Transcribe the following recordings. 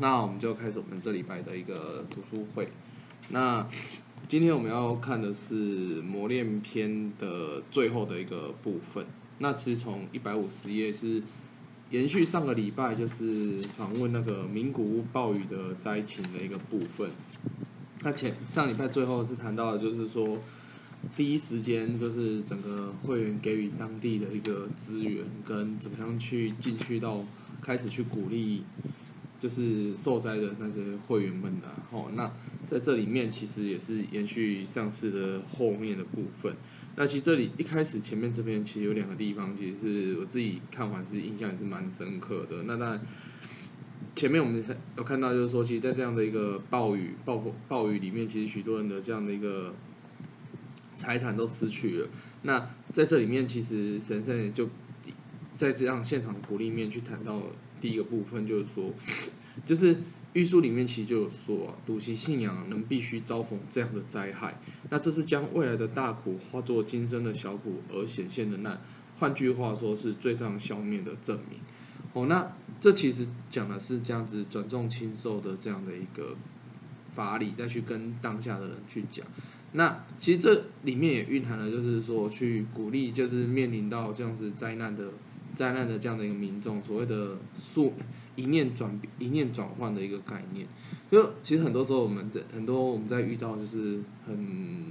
那我们就开始我们这礼拜的一个读书会。那今天我们要看的是磨练篇的最后的一个部分。那其实从一百五十页是延续上个礼拜，就是访问那个名古屋暴雨的灾情的一个部分。那前上礼拜最后是谈到的就是说，第一时间就是整个会员给予当地的一个资源，跟怎么样去进去到开始去鼓励。就是受灾的那些会员们的哦，那在这里面其实也是延续上次的后面的部分。那其实这里一开始前面这边其实有两个地方，其实是我自己看完是印象也是蛮深刻的。那当然前面我们有看到就是说，其实，在这样的一个暴雨暴风暴雨里面，其实许多人的这样的一个财产都失去了。那在这里面其实神圣就在这样现场鼓励面去谈到。第一个部分就是说，就是玉书里面其实就有说，笃信信仰能必须遭逢这样的灾害，那这是将未来的大苦化作今生的小苦而显现的难。换句话说，是罪障消灭的证明。哦，那这其实讲的是这样子转重轻受的这样的一个法理，再去跟当下的人去讲。那其实这里面也蕴含了，就是说去鼓励，就是面临到这样子灾难的。灾难的这样的一个民众，所谓的速一念转一念转换的一个概念，就其实很多时候我们在很多我们在遇到就是很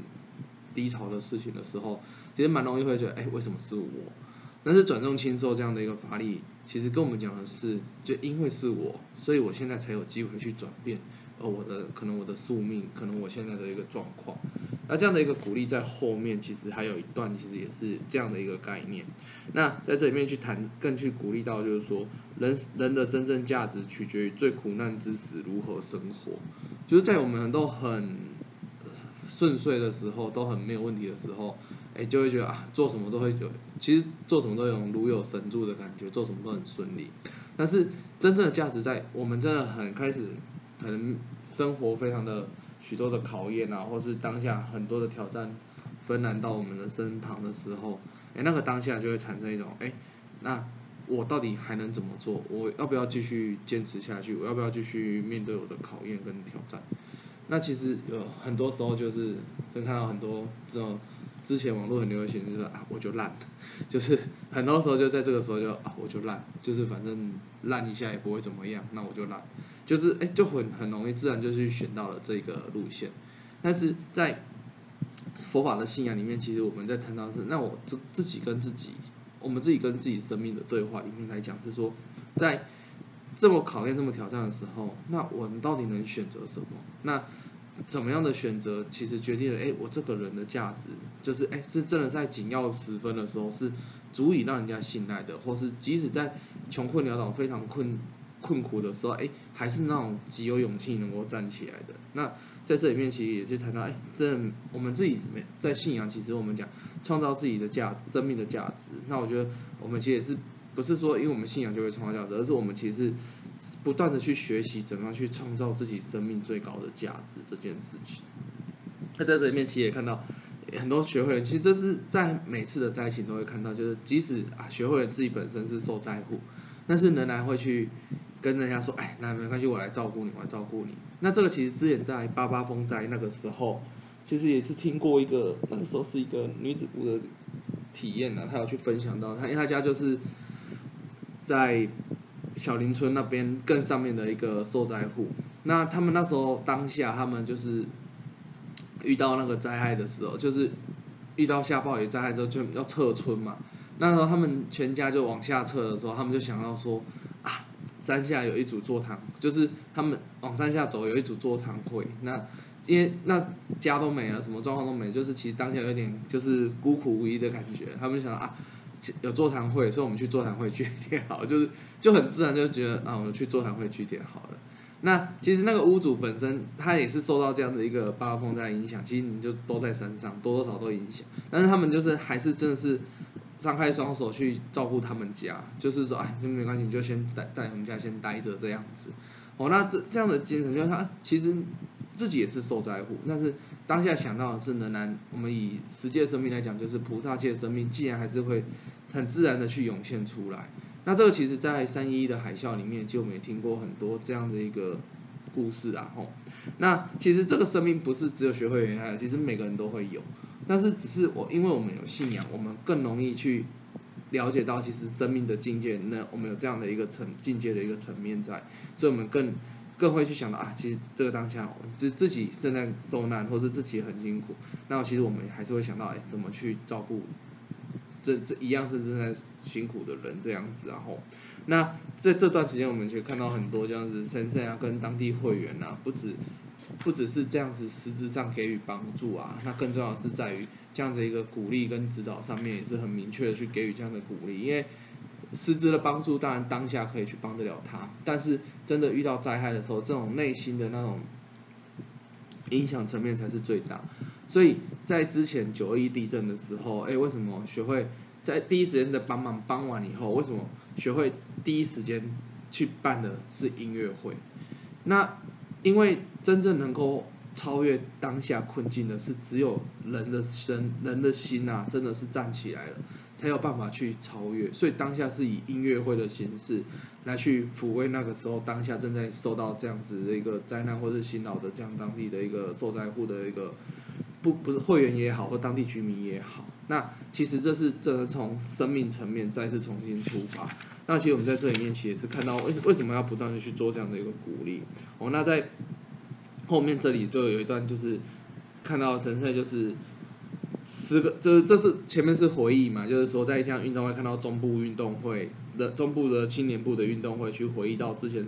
低潮的事情的时候，其实蛮容易会觉得，哎，为什么是我？但是转重轻受这样的一个法力，其实跟我们讲的是，就因为是我，所以我现在才有机会去转变。呃，我的可能我的宿命，可能我现在的一个状况，那这样的一个鼓励在后面，其实还有一段，其实也是这样的一个概念。那在这里面去谈，更去鼓励到，就是说，人人的真正价值取决于最苦难之时如何生活。就是在我们都很顺遂的时候，都很没有问题的时候，哎，就会觉得啊，做什么都会有，其实做什么都有如有神助的感觉，做什么都很顺利。但是真正的价值在我们真的很开始。可能生活非常的许多的考验啊，或是当下很多的挑战纷难到我们的身旁的时候，哎，那个当下就会产生一种，哎，那我到底还能怎么做？我要不要继续坚持下去？我要不要继续面对我的考验跟挑战？那其实有很多时候就是会看到很多这种。之前网络很流行，就是啊，我就烂，就是 很多时候就在这个时候就啊，我就烂，就是反正烂一下也不会怎么样，那我就烂，就是哎，就很很容易自然就去选到了这个路线。但是在佛法的信仰里面，其实我们在谈到是，那我自自己跟自己，我们自己跟自己生命的对话里面来讲，是说在这么考验、这么挑战的时候，那我们到底能选择什么？那怎么样的选择，其实决定了，哎，我这个人的价值，就是哎，这真的在紧要时分的时候，是足以让人家信赖的，或是即使在穷困潦倒、非常困困苦的时候，哎，还是那种极有勇气能够站起来的。那在这里面，其实也是谈到，哎，这我们自己在信仰，其实我们讲创造自己的价值、生命的价值。那我觉得，我们其实也是不是说，因为我们信仰就会创造价值，而是我们其实。不断的去学习怎么样去创造自己生命最高的价值这件事情。那在这里面其实也看到很多学会人，其实这是在每次的灾情都会看到，就是即使啊学会人自己本身是受灾户，但是仍然会去跟人家说，哎，那没关系，我来照顾你，我来照顾你。那这个其实之前在八八风灾那个时候，其实也是听过一个那个时候是一个女子部的体验呢，她有去分享到，她因为她家就是在。小林村那边更上面的一个受灾户，那他们那时候当下他们就是遇到那个灾害的时候，就是遇到下暴雨灾害之后就要撤村嘛。那时候他们全家就往下撤的时候，他们就想要说啊，山下有一组座谈，就是他们往山下走有一组座谈会。那因为那家都没了，什么状况都没，就是其实当下有点就是孤苦无依的感觉。他们想啊。有座谈会，所以我们去座谈会聚点好，就是就很自然就觉得啊，我们去座谈会聚点好了。那其实那个屋主本身他也是受到这样的一个八风灾影响，其实你就都在山上，多多少都影响。但是他们就是还是真的是张开双手去照顾他们家，就是说哎，就没关系，你就先待在我们家先待着这样子。哦，那这这样的精神就是他其实自己也是受灾户，但是当下想到的是，仍然我们以十界生命来讲，就是菩萨界生命，既然还是会很自然的去涌现出来。那这个其实，在三一的海啸里面，就我们也听过很多这样的一个故事啊，吼。那其实这个生命不是只有学会原来，其实每个人都会有，但是只是我因为我们有信仰，我们更容易去了解到，其实生命的境界，那我们有这样的一个层境界的一个层面在，所以我们更更会去想到啊，其实这个当下，就自己正在受难，或者自己很辛苦，那其实我们还是会想到，哎，怎么去照顾。这这一样是正在辛苦的人这样子，然后，那在这段时间，我们就看到很多这样子，先生啊，跟当地会员啊，不止不只是这样子实质上给予帮助啊，那更重要是在于这样的一个鼓励跟指导上面，也是很明确的去给予这样的鼓励，因为实质的帮助当然当下可以去帮得了他，但是真的遇到灾害的时候，这种内心的那种影响层面才是最大。所以在之前九二一地震的时候，哎，为什么学会在第一时间的帮忙帮完以后，为什么学会第一时间去办的是音乐会？那因为真正能够超越当下困境的是只有人的身人的心啊，真的是站起来了，才有办法去超越。所以当下是以音乐会的形式来去抚慰那个时候当下正在受到这样子的一个灾难或是辛劳的这样当地的一个受灾户的一个。不不是会员也好，或当地居民也好，那其实这是这是从生命层面再次重新出发。那其实我们在这里面其实是看到为为什么要不断的去做这样的一个鼓励。哦，那在后面这里就有一段就是看到神圣就是十个，就是这是前面是回忆嘛，就是说在这样运动会看到中部运动会的中部的青年部的运动会去回忆到之前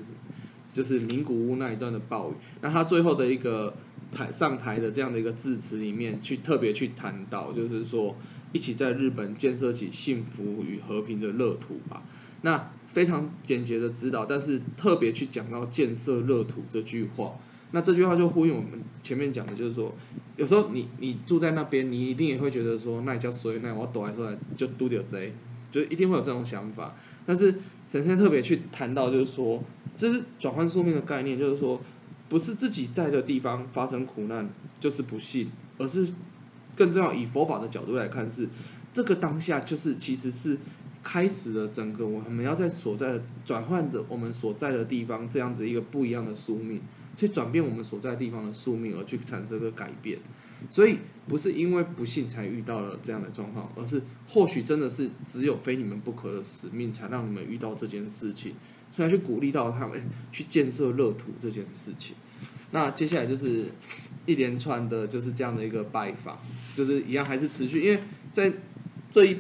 就是名古屋那一段的暴雨。那他最后的一个。台上台的这样的一个致辞里面，去特别去谈到，就是说一起在日本建设起幸福与和平的乐土吧。那非常简洁的指导，但是特别去讲到建设乐土这句话。那这句话就呼应我们前面讲的，就是说有时候你你住在那边，你一定也会觉得说，那叫谁？那我躲来出来就丢掉贼，就一定会有这种想法。但是神仙特别去谈到，就是说这是转换宿命的概念，就是说。不是自己在的地方发生苦难就是不幸，而是更重要以佛法的角度来看，是这个当下就是其实是开始了整个我们要在所在的转换的我们所在的地方这样子一个不一样的宿命，去转变我们所在地方的宿命而去产生个改变，所以不是因为不幸才遇到了这样的状况，而是或许真的是只有非你们不可的使命才让你们遇到这件事情。所以去鼓励到他们去建设乐土这件事情。那接下来就是一连串的，就是这样的一个拜访，就是一样还是持续，因为在这一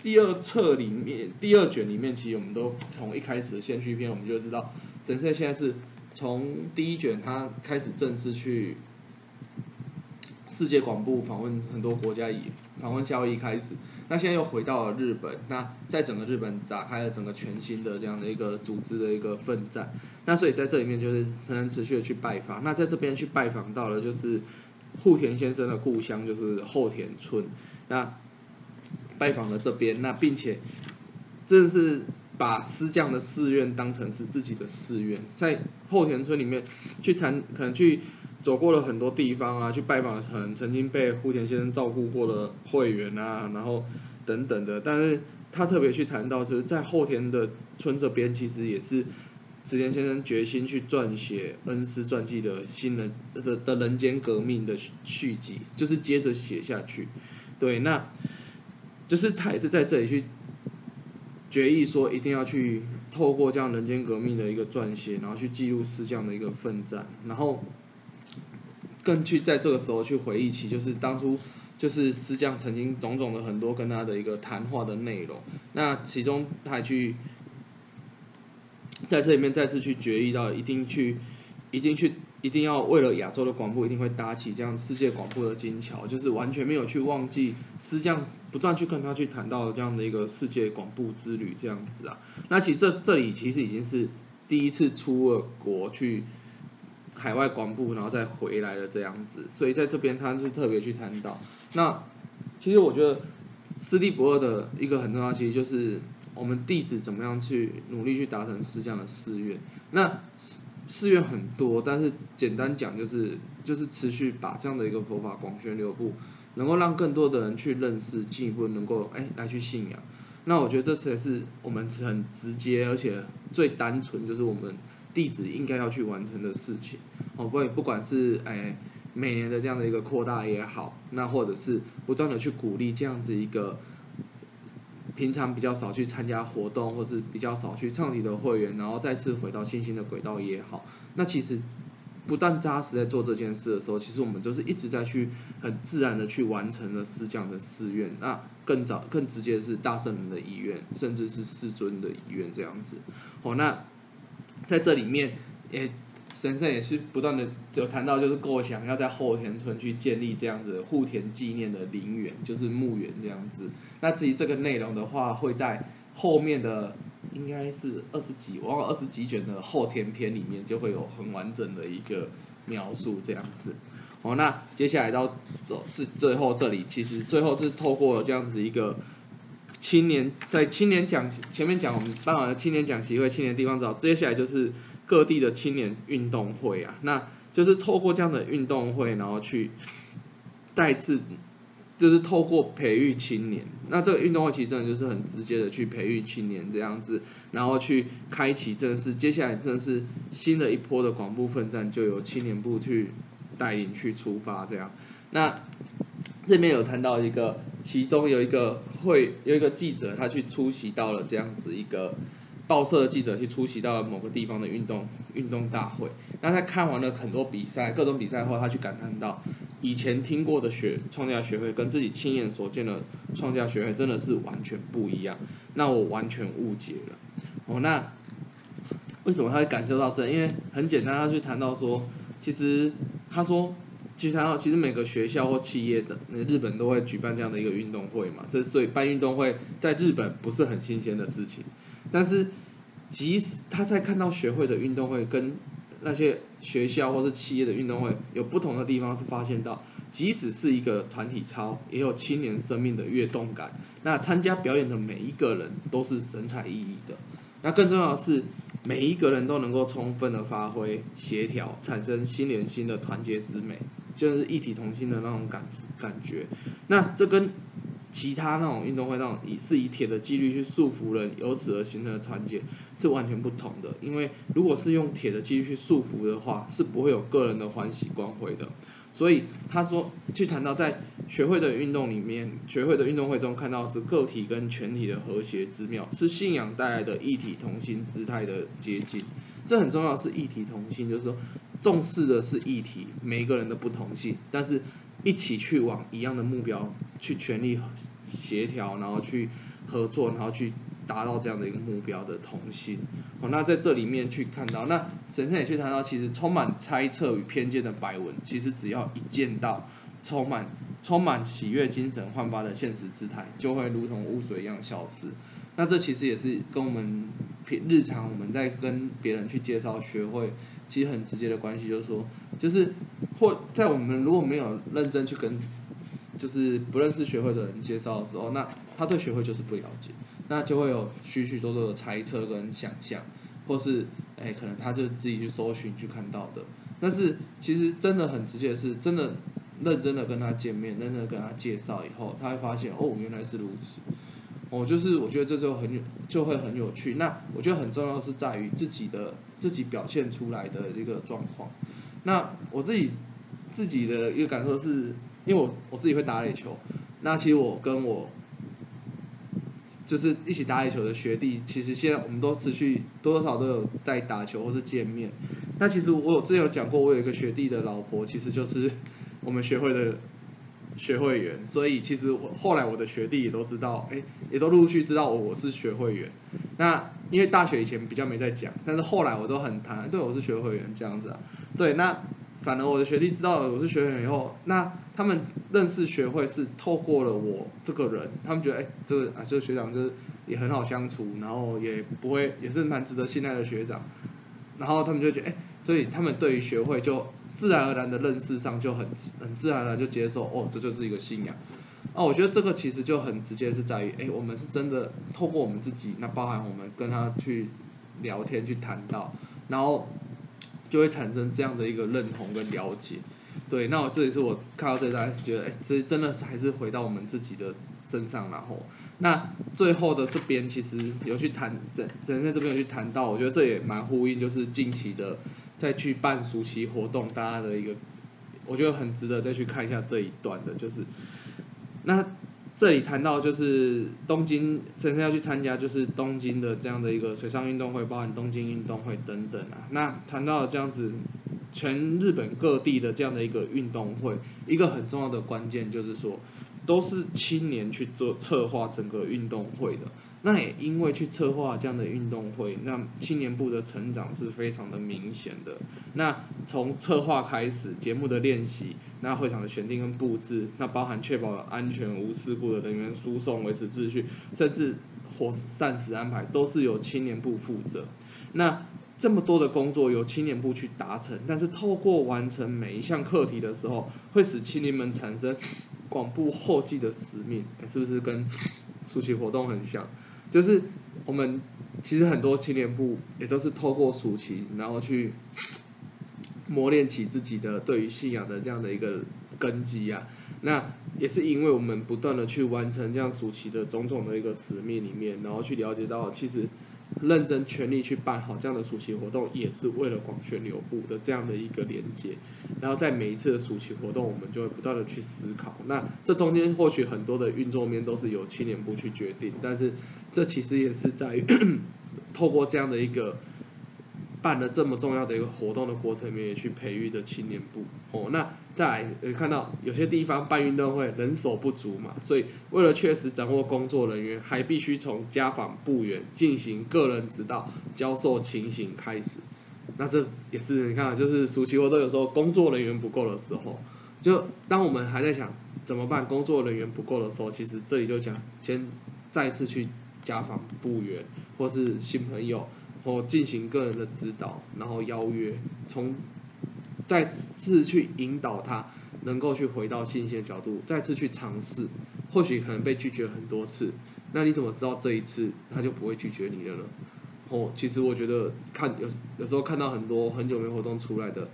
第二册里面，第二卷里面，其实我们都从一开始的先驱篇，我们就知道神社现在是从第一卷他开始正式去。世界广播访问很多国家，以访问交易开始，那现在又回到了日本，那在整个日本打开了整个全新的这样的一个组织的一个奋战，那所以在这里面就是很持续的去拜访，那在这边去拜访到了就是户田先生的故乡就是后田村，那拜访了这边，那并且真的是把师匠的寺院当成是自己的寺院，在后田村里面去谈，可能去。走过了很多地方啊，去拜访很曾经被户田先生照顾过的会员啊，然后等等的。但是他特别去谈到，是在后田的村这边，其实也是池田先生决心去撰写恩师传记的新人的的人间革命的续集，就是接着写下去。对，那就是他也是在这里去决议说，一定要去透过这样人间革命的一个撰写，然后去记录师匠的一个奋战，然后。更去在这个时候去回忆起，就是当初就是师匠曾经种种的很多跟他的一个谈话的内容。那其中他还去在这里面再次去决议到，一定去，一定去，一定要为了亚洲的广播，一定会搭起这样世界广播的金桥，就是完全没有去忘记师匠不断去跟他去谈到这样的一个世界广播之旅这样子啊。那其实这这里其实已经是第一次出了国去。海外广播，然后再回来的这样子，所以在这边他是特别去谈到。那其实我觉得斯蒂博二的一个很重要，其实就是我们弟子怎么样去努力去达成师这样的誓愿。那寺院很多，但是简单讲就是就是持续把这样的一个佛法广宣流布，能够让更多的人去认识，进一步能够哎来去信仰。那我觉得这才是我们很直接而且最单纯，就是我们弟子应该要去完成的事情。哦，不不管是哎每年的这样的一个扩大也好，那或者是不断的去鼓励这样子一个平常比较少去参加活动，或是比较少去唱题的会员，然后再次回到新兴的轨道也好，那其实。不断扎实在做这件事的时候，其实我们就是一直在去很自然的去完成了师匠的寺愿。那更早、更直接的是大圣人的遗愿，甚至是世尊的遗愿这样子。哦，那在这里面，也神圣也是不断的有谈到，就是构想要在后田村去建立这样子户田纪念的陵园，就是墓园这样子。那至于这个内容的话，会在后面的。应该是二十几，我忘了二十几卷的后天篇里面就会有很完整的一个描述这样子。哦，那接下来到走最最后这里，其实最后是透过这样子一个青年在青年讲前面讲我们办完了青年讲习会、青年地方找，接下来就是各地的青年运动会啊，那就是透过这样的运动会，然后去再次。就是透过培育青年，那这个运动会其实真的就是很直接的去培育青年这样子，然后去开启正式接下来正是新的一波的广布奋战，就由青年部去带领去出发这样。那这边有谈到一个，其中有一个会有一个记者，他去出席到了这样子一个报社的记者去出席到了某个地方的运动运动大会，那他看完了很多比赛各种比赛后，他去感叹到。以前听过的学创价学会跟自己亲眼所见的创价学会真的是完全不一样，那我完全误解了。哦，那为什么他会感受到这？因为很简单，他去谈到说，其实他说，其实谈到其实每个学校或企业的那日本都会举办这样的一个运动会嘛，这所以办运动会在日本不是很新鲜的事情。但是即使他在看到学会的运动会跟那些学校或是企业的运动会有不同的地方，是发现到，即使是一个团体操，也有青年生命的跃动感。那参加表演的每一个人都是神采奕奕的。那更重要的是，每一个人都能够充分的发挥协调，产生心连心的团结之美，就是一体同心的那种感感觉。那这跟其他那种运动会那种以是以铁的纪律去束缚人，由此而形成的团结是完全不同的。因为如果是用铁的纪律去束缚的话，是不会有个人的欢喜光辉的。所以他说，去谈到在学会的运动里面，学会的运动会中看到是个体跟全体的和谐之妙，是信仰带来的一体同心姿态的接近。这很重要，是一体同心，就是说重视的是一体，每一个人的不同性，但是。一起去往一样的目标去全力协调，然后去合作，然后去达到这样的一个目标的同心。哦，那在这里面去看到，那神圣也去谈到，其实充满猜测与偏见的白文，其实只要一见到充满充满喜悦精神焕发的现实姿态，就会如同雾水一样消失。那这其实也是跟我们平日常我们在跟别人去介绍学会。其实很直接的关系，就是说，就是或在我们如果没有认真去跟，就是不认识学会的人介绍的时候，那他对学会就是不了解，那就会有许许多多的猜测跟想象，或是哎，可能他就自己去搜寻去看到的。但是其实真的很直接的是，真的认真的跟他见面，认真的跟他介绍以后，他会发现哦，原来是如此。哦，就是我觉得这就很，就会很有趣。那我觉得很重要是在于自己的自己表现出来的一个状况。那我自己自己的一个感受是，因为我我自己会打垒球。那其实我跟我就是一起打垒球的学弟，其实现在我们都持续多多少都有在打球或是见面。那其实我有之前有讲过，我有一个学弟的老婆，其实就是 我们学会的。学会员，所以其实我后来我的学弟也都知道，哎，也都陆续知道我是学会员。那因为大学以前比较没在讲，但是后来我都很谈，对我是学会员这样子啊。对，那反而我的学弟知道了我是学会员以后，那他们认识学会是透过了我这个人，他们觉得哎，这个啊这个学长就是也很好相处，然后也不会也是蛮值得信赖的学长，然后他们就觉得哎，所以他们对于学会就。自然而然的认识上就很很自然而然就接受哦，这就是一个信仰。啊，我觉得这个其实就很直接是在于，哎，我们是真的透过我们自己，那包含我们跟他去聊天去谈到，然后就会产生这样的一个认同跟了解。对，那我这里是我看到这张，觉得哎，其实真的还是回到我们自己的身上，然后那最后的这边其实有去谈，神神在这边有去谈到，我觉得这也蛮呼应，就是近期的再去办暑期活动，大家的一个，我觉得很值得再去看一下这一段的，就是那。这里谈到就是东京，真正要去参加就是东京的这样的一个水上运动会，包含东京运动会等等啊。那谈到这样子，全日本各地的这样的一个运动会，一个很重要的关键就是说，都是青年去做策划整个运动会的。那也因为去策划这样的运动会，那青年部的成长是非常的明显的。那从策划开始，节目的练习，那会场的选定跟布置，那包含确保安全无事故的人员输送、维持秩序，甚至伙膳食安排，都是由青年部负责。那这么多的工作由青年部去达成，但是透过完成每一项课题的时候，会使青年们产生广布后继的使命，是不是跟暑期活动很像？就是我们其实很多青年部也都是透过暑期，然后去磨练起自己的对于信仰的这样的一个根基啊。那也是因为我们不断的去完成这样暑期的种种的一个使命里面，然后去了解到其实。认真全力去办好这样的暑期活动，也是为了广宣流布的这样的一个连接。然后在每一次的暑期活动，我们就会不断的去思考。那这中间或许很多的运作面都是由青年部去决定，但是这其实也是在于 透过这样的一个。办了这么重要的一个活动的过程里面，也去培育的青年部哦。那再来看到有些地方办运动会人手不足嘛，所以为了确实掌握工作人员，还必须从家访部员进行个人指导、教授情形开始。那这也是你看，就是暑期活动有时候工作人员不够的时候，就当我们还在想怎么办工作人员不够的时候，其实这里就讲先再次去家访部员或是新朋友。或进行个人的指导，然后邀约，从 再次去引导他，能够去回到新鲜角度，再次去尝试，或许可能被拒绝很多次，那你怎么知道这一次他就不会拒绝你了呢？哦，其实我觉得看有有时候看到很多很久没活动出来的，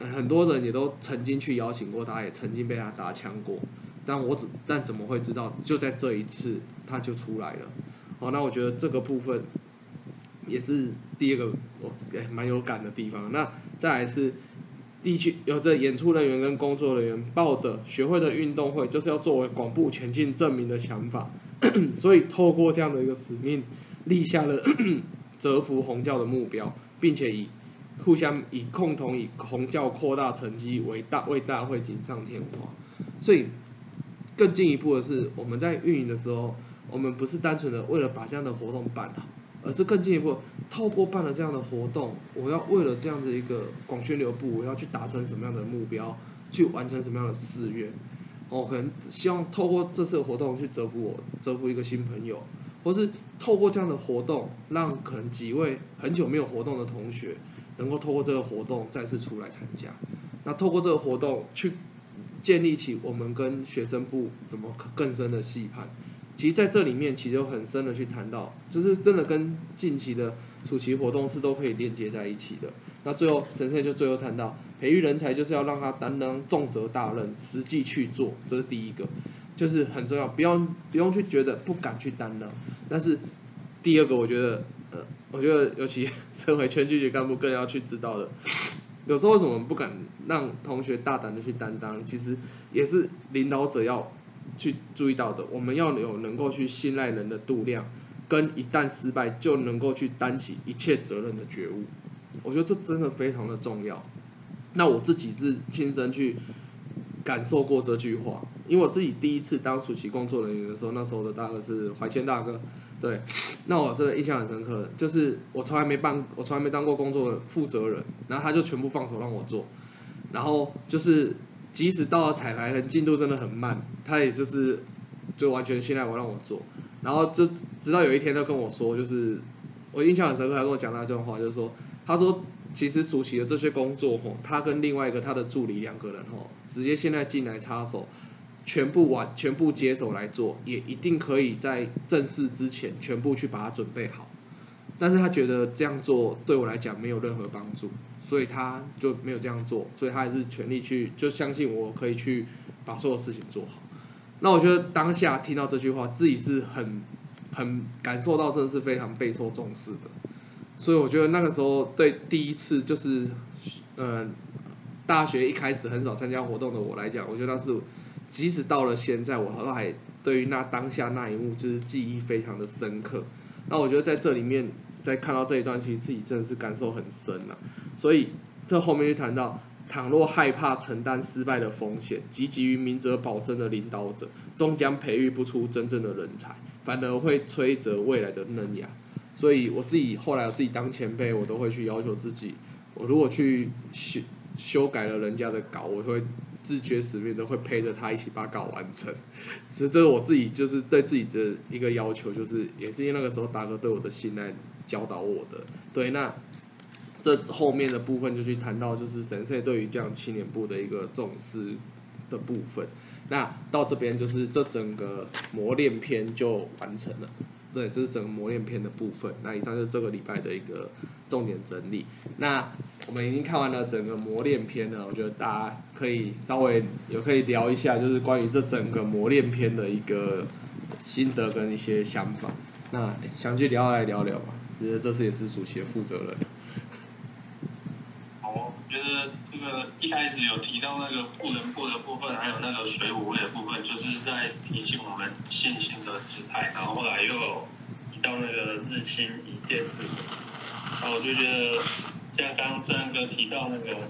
很多人也都曾经去邀请过他，也曾经被他打枪过，但我怎但怎么会知道就在这一次他就出来了？哦，那我觉得这个部分。也是第二个我蛮有感的地方。那再来是地区有着演出人员跟工作人员抱着学会的运动会就是要作为广布前进证明的想法，所以透过这样的一个使命，立下了 折服红教的目标，并且以互相以共同以红教扩大成绩为大为大会锦上添花。所以更进一步的是，我们在运营的时候，我们不是单纯的为了把这样的活动办好。而是更进一步，透过办了这样的活动，我要为了这样的一个广宣流布，我要去达成什么样的目标，去完成什么样的誓愿，哦，可能希望透过这次的活动去折服我，折服一个新朋友，或是透过这样的活动，让可能几位很久没有活动的同学，能够透过这个活动再次出来参加，那透过这个活动去建立起我们跟学生部怎么更深的细判。其实在这里面，其实有很深的去谈到，就是真的跟近期的暑期活动是都可以连接在一起的。那最后神仙就最后谈到，培育人才就是要让他担当重责大任，实际去做，这是第一个，就是很重要，不要不用去觉得不敢去担当。但是第二个，我觉得，呃，我觉得尤其身为全局级干部更要去知道的，有时候为什么不敢让同学大胆的去担当，其实也是领导者要。去注意到的，我们要有能够去信赖人的度量，跟一旦失败就能够去担起一切责任的觉悟，我觉得这真的非常的重要。那我自己是亲身去感受过这句话，因为我自己第一次当暑期工作人员的时候，那时候的大哥是怀谦大哥，对，那我真的印象很深刻，就是我从来没办，我从来没当过工作的负责人，然后他就全部放手让我做，然后就是。即使到了彩排，很进度真的很慢，他也就是就完全信赖我让我做，然后就直到有一天他跟我说，就是我印象很深刻，他跟我讲那段话，就是说，他说其实熟悉的这些工作吼，他跟另外一个他的助理两个人吼，直接现在进来插手，全部完全部接手来做，也一定可以在正式之前全部去把它准备好。但是他觉得这样做对我来讲没有任何帮助，所以他就没有这样做，所以他还是全力去就相信我可以去把所有事情做好。那我觉得当下听到这句话，自己是很很感受到，真的是非常备受重视的。所以我觉得那个时候对第一次就是，嗯，大学一开始很少参加活动的我来讲，我觉得那是即使到了现在，我都还对于那当下那一幕就是记忆非常的深刻。那我觉得在这里面在看到这一段，其实自己真的是感受很深了。所以这后面就谈到。倘若害怕承担失败的风险，积极于明哲保身的领导者，终将培育不出真正的人才，反而会摧折未来的嫩芽。所以我自己后来我自己当前辈，我都会去要求自己，我如果去修修改了人家的稿，我会自觉使命的会陪着他一起把稿完成。其实这是我自己就是对自己的一个要求，就是也是因为那个时候大哥对我的信赖教导我的。对，那。这后面的部分就去谈到，就是神社对于这样青年部的一个重视的部分。那到这边就是这整个磨练篇就完成了。对，这是整个磨练篇的部分。那以上就是这个礼拜的一个重点整理。那我们已经看完了整个磨练篇了，我觉得大家可以稍微也可以聊一下，就是关于这整个磨练篇的一个心得跟一些想法。那想去聊来聊聊吧，觉得这次也是暑期的负责人。觉得这个一开始有提到那个富人部的部分，还有那个水舞会的部分，就是在提醒我们信心的姿态。然后后来又提到那个日新一见之然后我就觉得像刚刚三哥提到那个，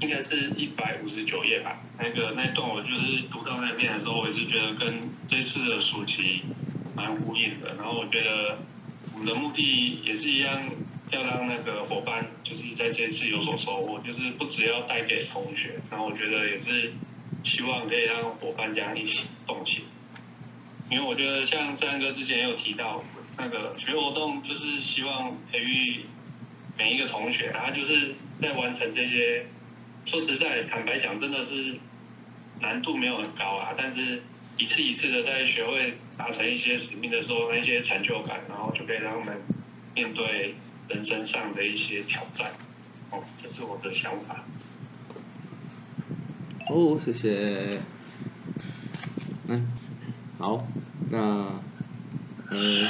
应该是一百五十九页吧，那个那段我就是读到那边的时候，我也是觉得跟这次的暑期蛮呼应的。然后我觉得们的目的也是一样。要让那个伙伴就是在这一次有所收获，就是不只要带给同学，然后我觉得也是希望可以让伙伴这样一起动起。因为我觉得像三哥之前也有提到，那个学活动就是希望培育每一个同学，他就是在完成这些。说实在，坦白讲，真的是难度没有很高啊，但是一次一次的在学会达成一些使命的时候，那些成就感，然后就可以让他们面对。人生上的一些挑战，哦，这是我的想法。哦，谢谢。嗯，好，那，嗯，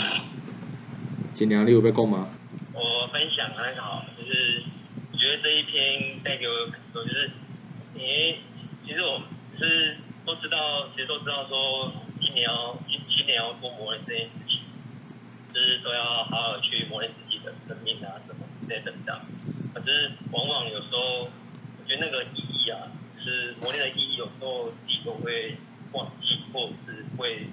今年你有要讲吗？我分享还好，就是我觉得这一篇带给我感受，就是因为其实我是都知道，其实都知道说今年要今今年要多磨练这件事情，就是都要好好去磨练自己。的生命啊，什么之类的这样，可是往往有时候，我觉得那个意义啊，是磨练的意义，有时候自己都会忘记，或者是会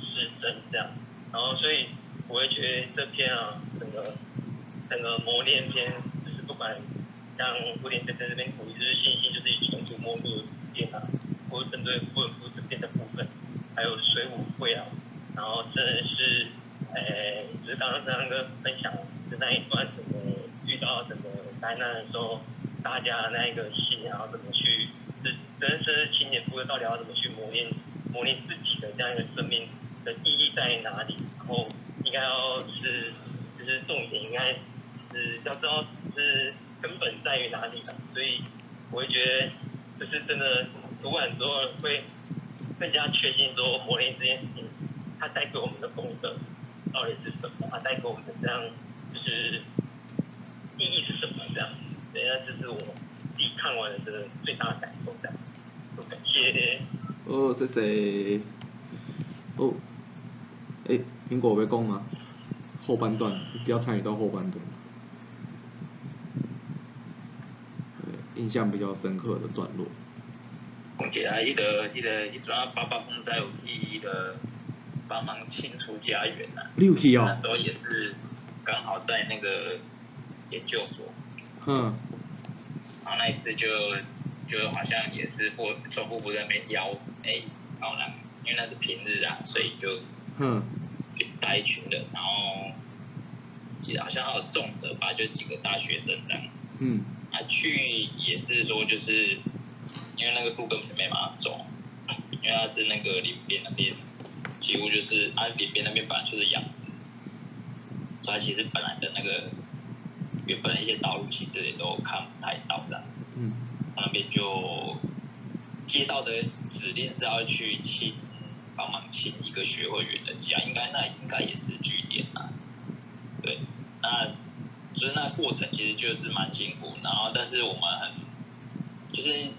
失真这样。然后，所以我会觉得这篇啊，整个整个磨练篇，就是不管像古典在在这边鼓励，就是信心，就是以重组摸入变啊，或者针对布尔夫这边的部分，还有水舞会啊，然后真的是，诶，就是刚刚三哥分享的。那一段怎么遇到什么灾难的时候，大家那个心要怎么去，是真是青年部到底要怎么去磨练磨练自己的这样一个生命的意义在哪里？然后应该要是就是重点应该是要知道是根本在于哪里的。所以我会觉得就是真的读完之后会更加确信说磨练这件事情，它带给我们的功德到底是什么？它带给我们的这样就。是意义是什么？这样，等下就是我自己看完的最大的感受。这样，感谢。哦，谢谢。哦，哎，苹果被供吗？后半段不要参与到后半段。印象比较深刻的段落。红姐啊，记得记得一抓八八风灾有记得帮忙清除家园呐。六七哦。那时候也是。刚好在那个研究所，嗯，然后那一次就就好像也是副总部部在那边邀，哎，然后呢，因为那是平日啊，所以就嗯，就带一群人，然后记得好像还有重者吧，就几个大学生这样，嗯，啊去也是说就是因为那个路根本就没办法走，因为它是那个林边那边，几乎就是啊林边那边本来就是养殖。所以其实本来的那个原本的一些道路，其实也都看不太到这样。嗯。那边就接到的指令是要去清帮忙清一个学会员的家，应该那应该也是据点啊。对，那所以那过程其实就是蛮辛苦，然后但是我们很就是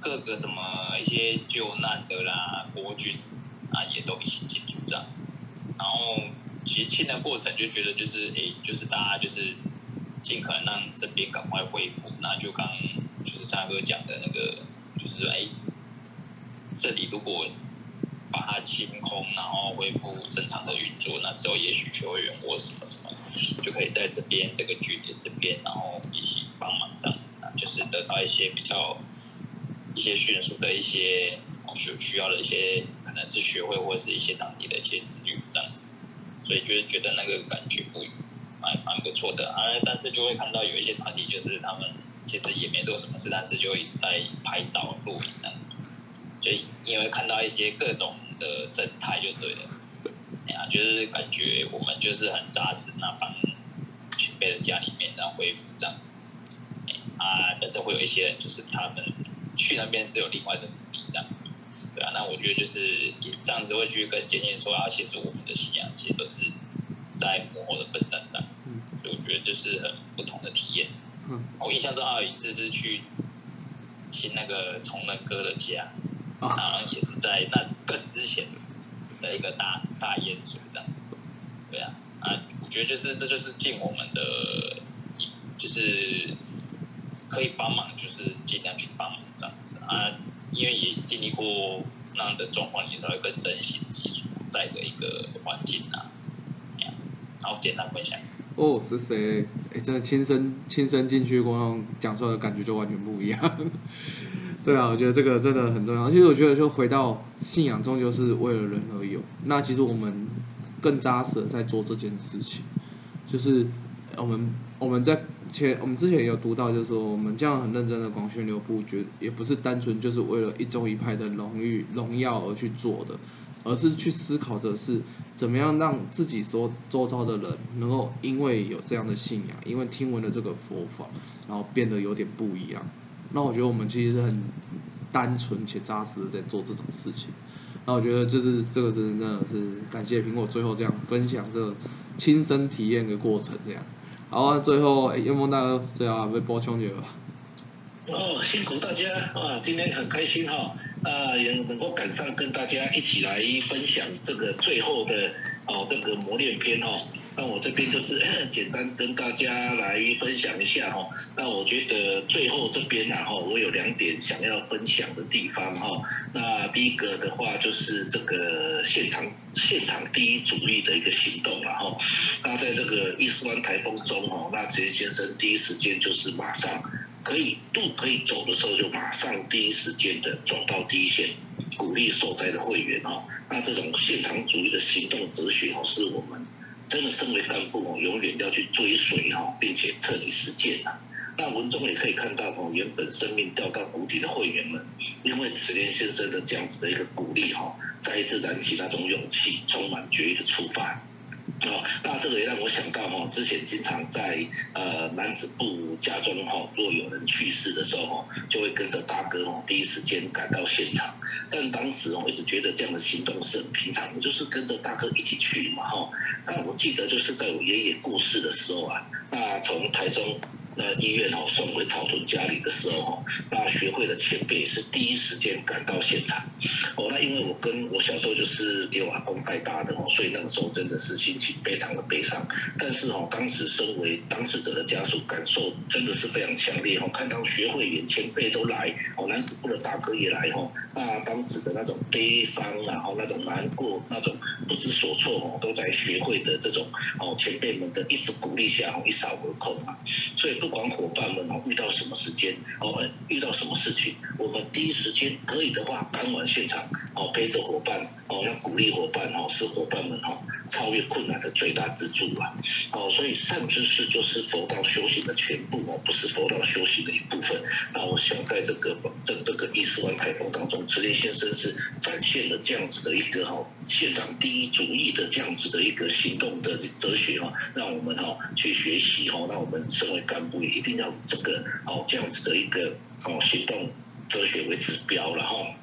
各个什么一些救难的啦，国军啊也都一起进驻这样，然后其实清的过程就觉得就是诶，就是大家就是尽可能让这边赶快恢复，那就刚就是三哥讲的那个，就是说诶，这里如果把它清空，然后恢复正常的运作，那时候也许学会员或什么什么就可以在这边这个据点这边，然后一起帮忙这样子。啊，就是得到一些比较一些迅速的一些需需要的一些是学会或者是一些当地的一些资源这样子，所以就是觉得那个感觉不蛮蛮不错的啊，但是就会看到有一些团体就是他们其实也没做什么事，但是就一直在拍照录影这样子，所以你会看到一些各种的生态就对了。哎呀，就是感觉我们就是很扎实，那帮前辈的家里面然后恢复这样，啊，但是会有一些人就是他们去那边是有另外的，对啊，那我觉得就是也这样子会去跟坚坚说啊，其实我们的信仰其实都是在幕后的奋战这样子，所以我觉得就是很不同的体验。嗯，我印象中还有一次是去亲那个崇仁哥的家，啊好像也是在那更之前的一个大大烟水这样子。对啊，啊，我觉得就是这就是尽我们的，就是可以帮忙，就是尽量去帮忙这样子啊，因为也经历过那样的状况，你才会更珍惜自己所在的一个环境啊。这样好，简单分享。哦，是谁？哎，真的亲身亲身进去过，那种讲出来的感觉就完全不一样。对啊，我觉得这个真的很重要。其实我觉得，就回到信仰，终究是为了人而有。那其实我们更扎实的在做这件事情，就是我们我们在前我们之前也有读到，就是说我们这样很认真的广宣流布，觉也不是单纯就是为了一宗一派的荣誉荣耀而去做的，而是去思考的是怎么样让自己所周遭的人能够因为有这样的信仰，因为听闻了这个佛法，然后变得有点不一样。那我觉得我们其实是很单纯且扎实的在做这种事情。那我觉得就是这个真的是感谢苹果最后这样分享这亲身体验的过程这样。好啊，最后哎，燕峰大哥最后要补充一下吧。哦，辛苦大家啊！今天很开心哈，啊，也能够赶上跟大家一起来分享这个最后的哦这个磨练篇哈。那我这边就是 简单跟大家来分享一下哈。那我觉得最后这边呢哈，我有两点想要分享的地方哈。那第一个的话就是这个现场现场第一主力的一个行动了哈。那在这个伊斯湾台风中哦，那杰先生第一时间就是马上。可以路可以走的时候，就马上第一时间的走到第一线，鼓励受灾的会员哦。那这种现场主义的行动哲学哦，是我们真的身为干部哦，永远要去追随哈，并且彻底实践呐。那文中也可以看到哦，原本生命掉到谷底的会员们，因为慈莲先生的这样子的一个鼓励哈，再一次燃起那种勇气，充满决意的出发。哦，那这个也让我想到哈，之前经常在呃男子部家中哈，若有人去世的时候哈，就会跟着大哥哦第一时间赶到现场。但当时我一直觉得这样的行动是很平常的，就是跟着大哥一起去嘛哈。那我记得就是在我爷爷过世的时候啊，那从台中。那医院哦送回草屯家里的时候哦，那学会的前辈是第一时间赶到现场。哦，那因为我跟我小时候就是给我阿公带大的哦，所以那个时候真的是心情非常的悲伤。但是哦，当时身为当事者的家属，感受真的是非常强烈哦。看到学会员前辈都来，哦，男子部的大哥也来哦，那当时的那种悲伤然后那种难过，那种不知所措哦，都在学会的这种哦前辈们的一直鼓励下哦一扫而空啊。所以不管伙伴们哦遇到什么时间哦遇到什么事情，我们第一时间可以的话赶往现场哦陪着伙伴哦要鼓励伙伴哦是伙伴们哦超越困难的最大支柱啊哦所以善知识就是佛道修行的全部哦不是佛道修行的一部分。那我想在这个这这个一十万台风当中，慈莲先生是展现了这样子的一个哈现场第一主义的这样子的一个行动的哲学哈，让我们哈去学习哈，让我们身为干部也一定要这个哦这样子的一个哦行动哲学为指标了哈。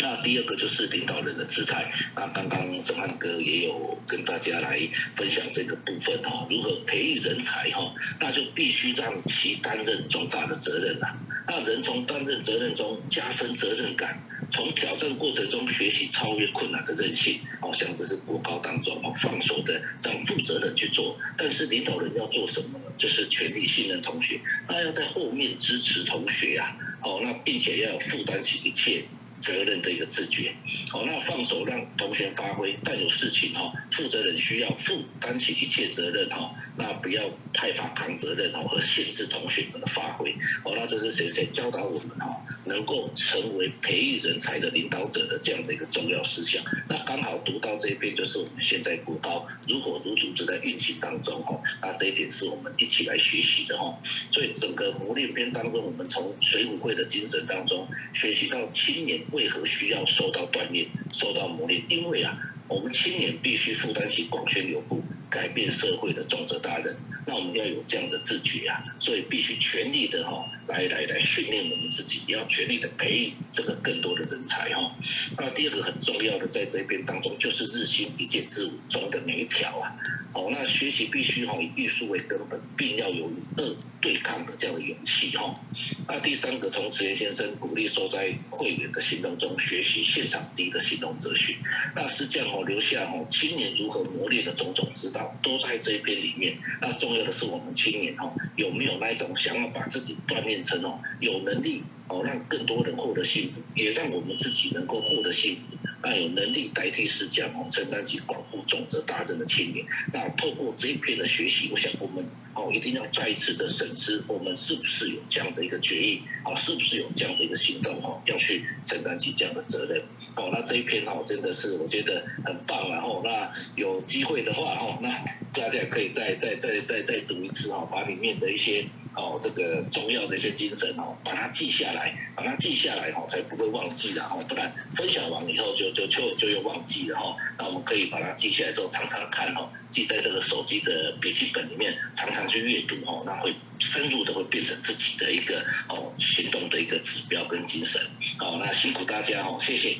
那第二个就是领导人的姿态，那刚刚沈汉哥也有跟大家来分享这个部分哈，如何培育人才哈，那就必须让其担任重大的责任啊，那人从担任责任中加深责任感，从挑战过程中学习超越困难的韧性，好像这是国高当中哦放手的让负责的去做，但是领导人要做什么呢？就是全力信任同学，那要在后面支持同学呀，哦，那并且要负担起一切。责任的一个自觉，好，那放手让同学发挥，但有事情哈，负责人需要负担起一切责任哈，那不要太怕扛责任哦，而限制同学们的发挥，好，那这是谁谁教导我们哈，能够成为培育人才的领导者的这样的一个重要思想。那刚好读到这一篇，就是我们现在国高如火如荼就在运行当中哈，那这一点是我们一起来学习的哈。所以整个磨练篇当中，我们从水浒会的精神当中学习到青年。为何需要受到锻炼、受到磨练？因为啊，我们青年必须负担起广宣流布、改变社会的重责大任。那我们要有这样的自觉啊，所以必须全力的哈，来来来训练我们自己，要全力的培育这个更多的人才哈。那第二个很重要的，在这边当中，就是日新一届之五中的每一条啊。哦，那学习必须哈以艺术为根本，并要有与恶对抗的这样的勇气哈。那第三个，从职业先生鼓励受灾会员的行动中学习现场第一的行动哲学。那实际上哦，留下哦青年如何磨练的种种指导，都在这一篇里面。那重要的是我们青年哦，有没有那一种想要把自己锻炼成哦有能力。哦，让更多人获得幸福，也让我们自己能够获得幸福。那有能力代替世家哦，承担起广护重责大任的青年。那透过这一篇的学习，我想我们哦一定要再一次的审视，我们是不是有这样的一个决议啊？是不是有这样的一个行动哦？要去承担起这样的责任。哦，那这一篇哦真的是我觉得很棒。然后那有机会的话哦，那大家可以再再再再再读一次哦，把里面的一些哦这个重要的一些精神哦，把它记下来。把它记下来哈，才不会忘记的哈，不然分享完以后就就就就又忘记了哈。那我们可以把它记下来之后，常常看哈，记在这个手机的笔记本里面，常常去阅读哈，那会深入的会变成自己的一个哦行动的一个指标跟精神。好，那辛苦大家哦，谢谢。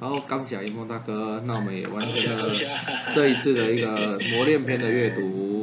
好，感谢一梦大哥，那我们也完成了这一次的一个磨练篇的阅读。